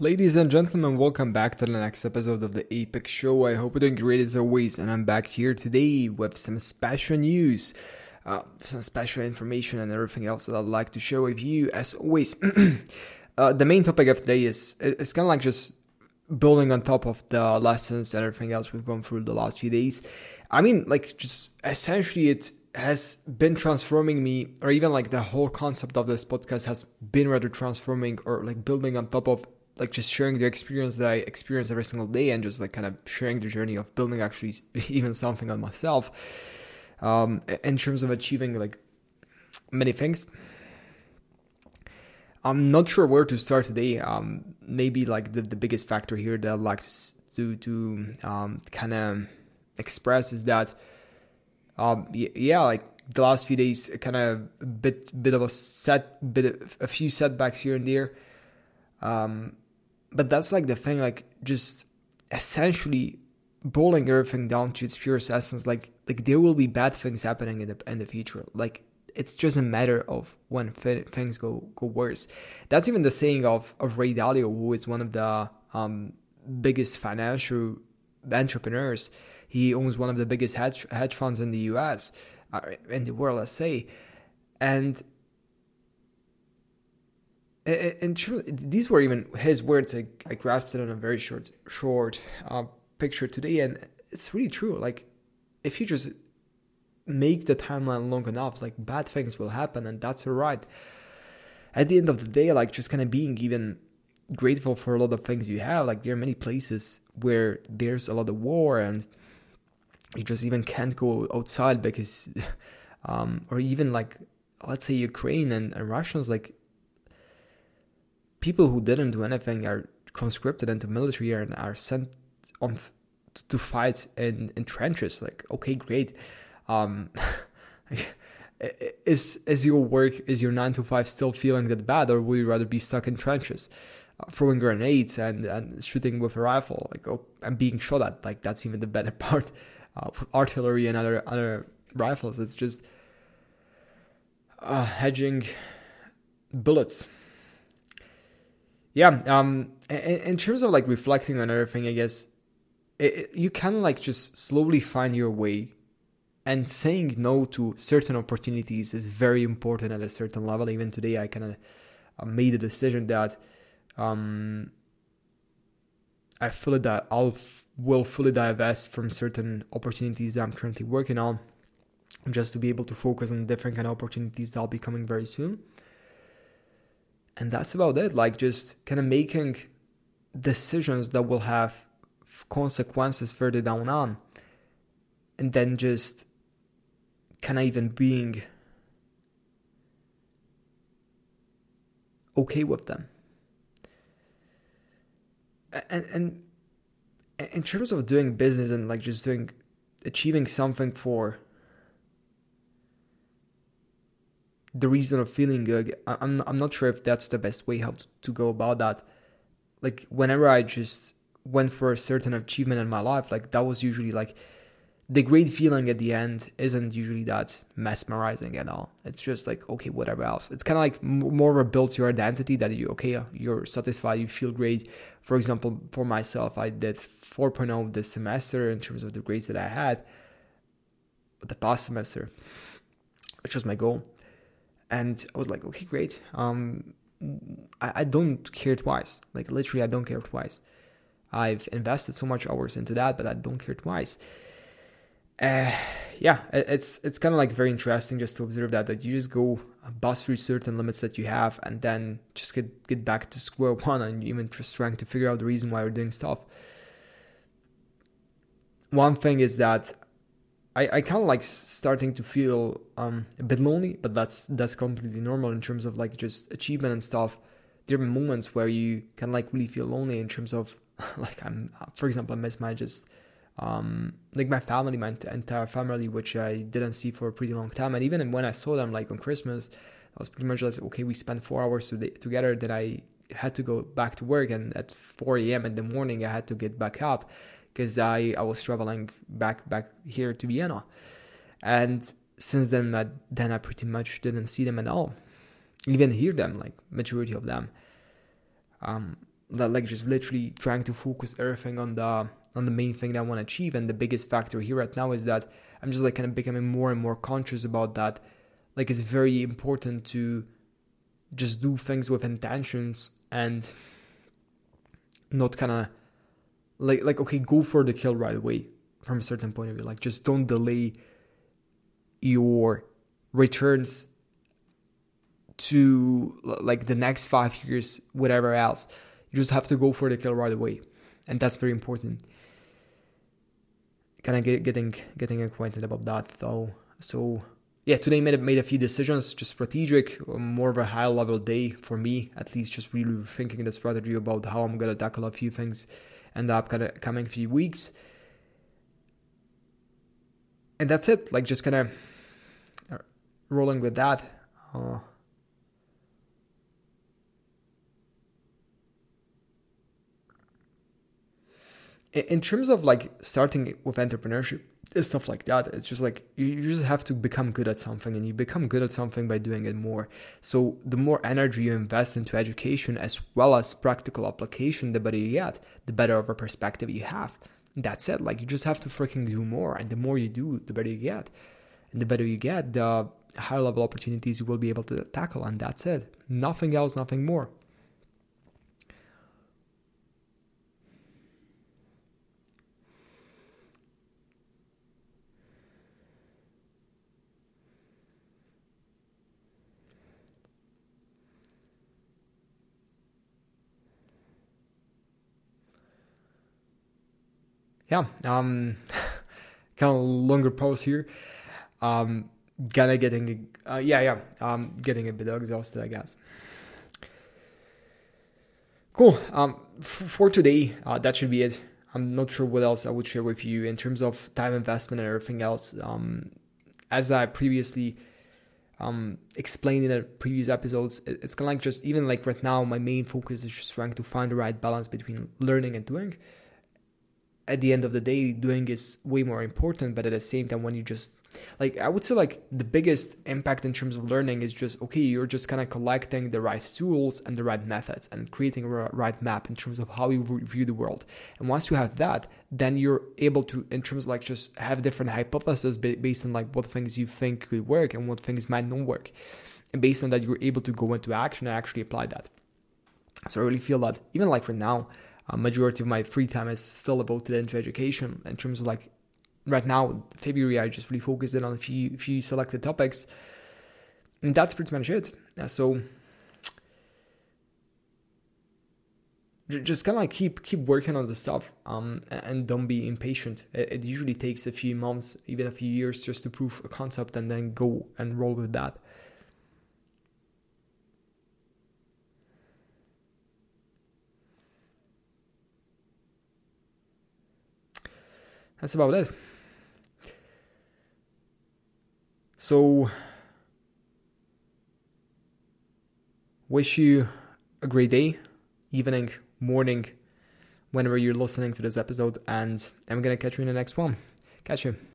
Ladies and gentlemen, welcome back to the next episode of the Apex Show. I hope you're doing great as always, and I'm back here today with some special news, uh, some special information, and everything else that I'd like to share with you. As always, uh, the main topic of today is it's kind of like just building on top of the lessons and everything else we've gone through the last few days. I mean, like, just essentially, it has been transforming me, or even like the whole concept of this podcast has been rather transforming or like building on top of like just sharing the experience that I experience every single day and just like kind of sharing the journey of building actually even something on myself um, in terms of achieving like many things. I'm not sure where to start today. Um, maybe like the, the biggest factor here that I'd like to to um, kind of express is that um, yeah, like the last few days, kind of bit bit of a set bit of, a few setbacks here and there. Um, but that's like the thing, like just essentially boiling everything down to its purest essence. Like like there will be bad things happening in the in the future. Like it's just a matter of when things go go worse. That's even the saying of of Ray Dalio, who is one of the um, biggest financial entrepreneurs. He owns one of the biggest hedge hedge funds in the U.S. Uh, in the world, let's say, and and truly, these were even his words. I, I grasped it on a very short, short uh, picture today, and it's really true. Like, if you just make the timeline long enough, like bad things will happen, and that's alright. At the end of the day, like just kind of being even grateful for a lot of things you have. Like, there are many places where there's a lot of war, and you just even can't go outside because, um, or even like, let's say Ukraine and, and Russians, like people who didn't do anything are conscripted into military and are sent on to fight in, in trenches. Like, okay, great. Um, is is your work is your nine to five still feeling that bad, or would you rather be stuck in trenches, uh, throwing grenades and, and shooting with a rifle, like oh, and being shot at? Like that's even the better part. Uh, artillery and other other rifles, it's just uh, hedging bullets yeah um in, in, terms of like reflecting on everything i guess it, it, you of like just slowly find your way and saying no to certain opportunities is very important at a certain level. Even today i kind of uh, made a decision that um i feel that i'll will fully divest from certain opportunities that i'm currently working on just to be able to focus on different kind of opportunities that'll be coming very soon and that's about it like just kind of making decisions that will have consequences further down on and then just kind of even being okay with them. And and in terms of doing business and like just doing achieving something for the reason of feeling good. I'm I'm not sure if that's the best way how to, to go about that. Like whenever I just went for a certain achievement in my life, like that was usually like the great feeling at the end isn't usually that mesmerizing at all. It's just like okay, whatever else. It's kind of like more of a builds your identity that you okay, you're satisfied, you feel great. For example, for myself, I did 4.0 this semester in terms of the grades that I had. The past semester, which was my goal and I was like, okay, great. Um, I, I don't care twice. Like literally, I don't care twice. I've invested so much hours into that, but I don't care twice. Uh, yeah, it's it's kind of like very interesting just to observe that that you just go bust through certain limits that you have, and then just get get back to square one, and even just trying to figure out the reason why you're doing stuff. One thing is that I, I kind of like starting to feel um, a bit lonely, but that's that's completely normal in terms of like just achievement and stuff. There are moments where you can like really feel lonely in terms of like I'm, for example, I miss my just um, like my family, my entire family, which I didn't see for a pretty long time. And even when I saw them like on Christmas, I was pretty much like, okay, we spent four hours together. Then I had to go back to work, and at 4 a.m. in the morning, I had to get back up because I, I was traveling back back here to Vienna, and since then I, then I pretty much didn't see them at all, even hear them like majority of them. Um, that like just literally trying to focus everything on the on the main thing that I want to achieve. And the biggest factor here right now is that I'm just like kind of becoming more and more conscious about that. Like it's very important to just do things with intentions and not kind of like like okay, go for the kill right away from a certain point of view. Like just don't delay your returns to like the next five years, whatever else. You just have to go for the kill right away, and that's very important. Kind of get, getting getting acquainted about that though. So yeah, today made made a few decisions, just strategic, more of a high level day for me, at least. Just really thinking the strategy about how I'm gonna tackle a few things in the upcoming few weeks, and that's it. Like just kind of uh, rolling with that. Uh, in terms of like starting with entrepreneurship stuff like that. It's just like you just have to become good at something and you become good at something by doing it more. So the more energy you invest into education as well as practical application the better you get the better of a perspective you have. That's it like you just have to freaking do more and the more you do the better you get. And the better you get the higher level opportunities you will be able to tackle and that's it. Nothing else nothing more yeah, um, kind of longer pause here. Um, of getting, uh, yeah, yeah, um, getting a bit exhausted, I guess. Cool. Um, f- for today, uh, that should be it. I'm not sure what else I would share with you in terms of time investment and everything else. Um, as I previously um, explained in the previous episodes, it's kind of like just even like right now, my main focus is just trying to find the right balance between learning and doing at the end of the day doing is way more important but at the same time when you just like i would say like the biggest impact in terms of learning is just okay you're just kind of collecting the right tools and the right methods and creating a right map in terms of how you view the world. And once you have that then you're able to in terms of like just have different hypotheses based on like what things you think could work and what things might not work. And based on that you're able to go into action and actually apply that. So i really feel that even like for now majority of my free time is still devoted into education in terms of like right now february i just really focused in on a few few selected topics. And that's pretty much it. So just kind of like keep keep working on the stuff um, and don't be impatient. It, it, usually takes a few months even a few years just to prove a concept and then go and roll with that that's about it. So, wish you a great day, evening, morning, whenever you're listening to this episode, and I'm gonna catch you in the next one. Catch you.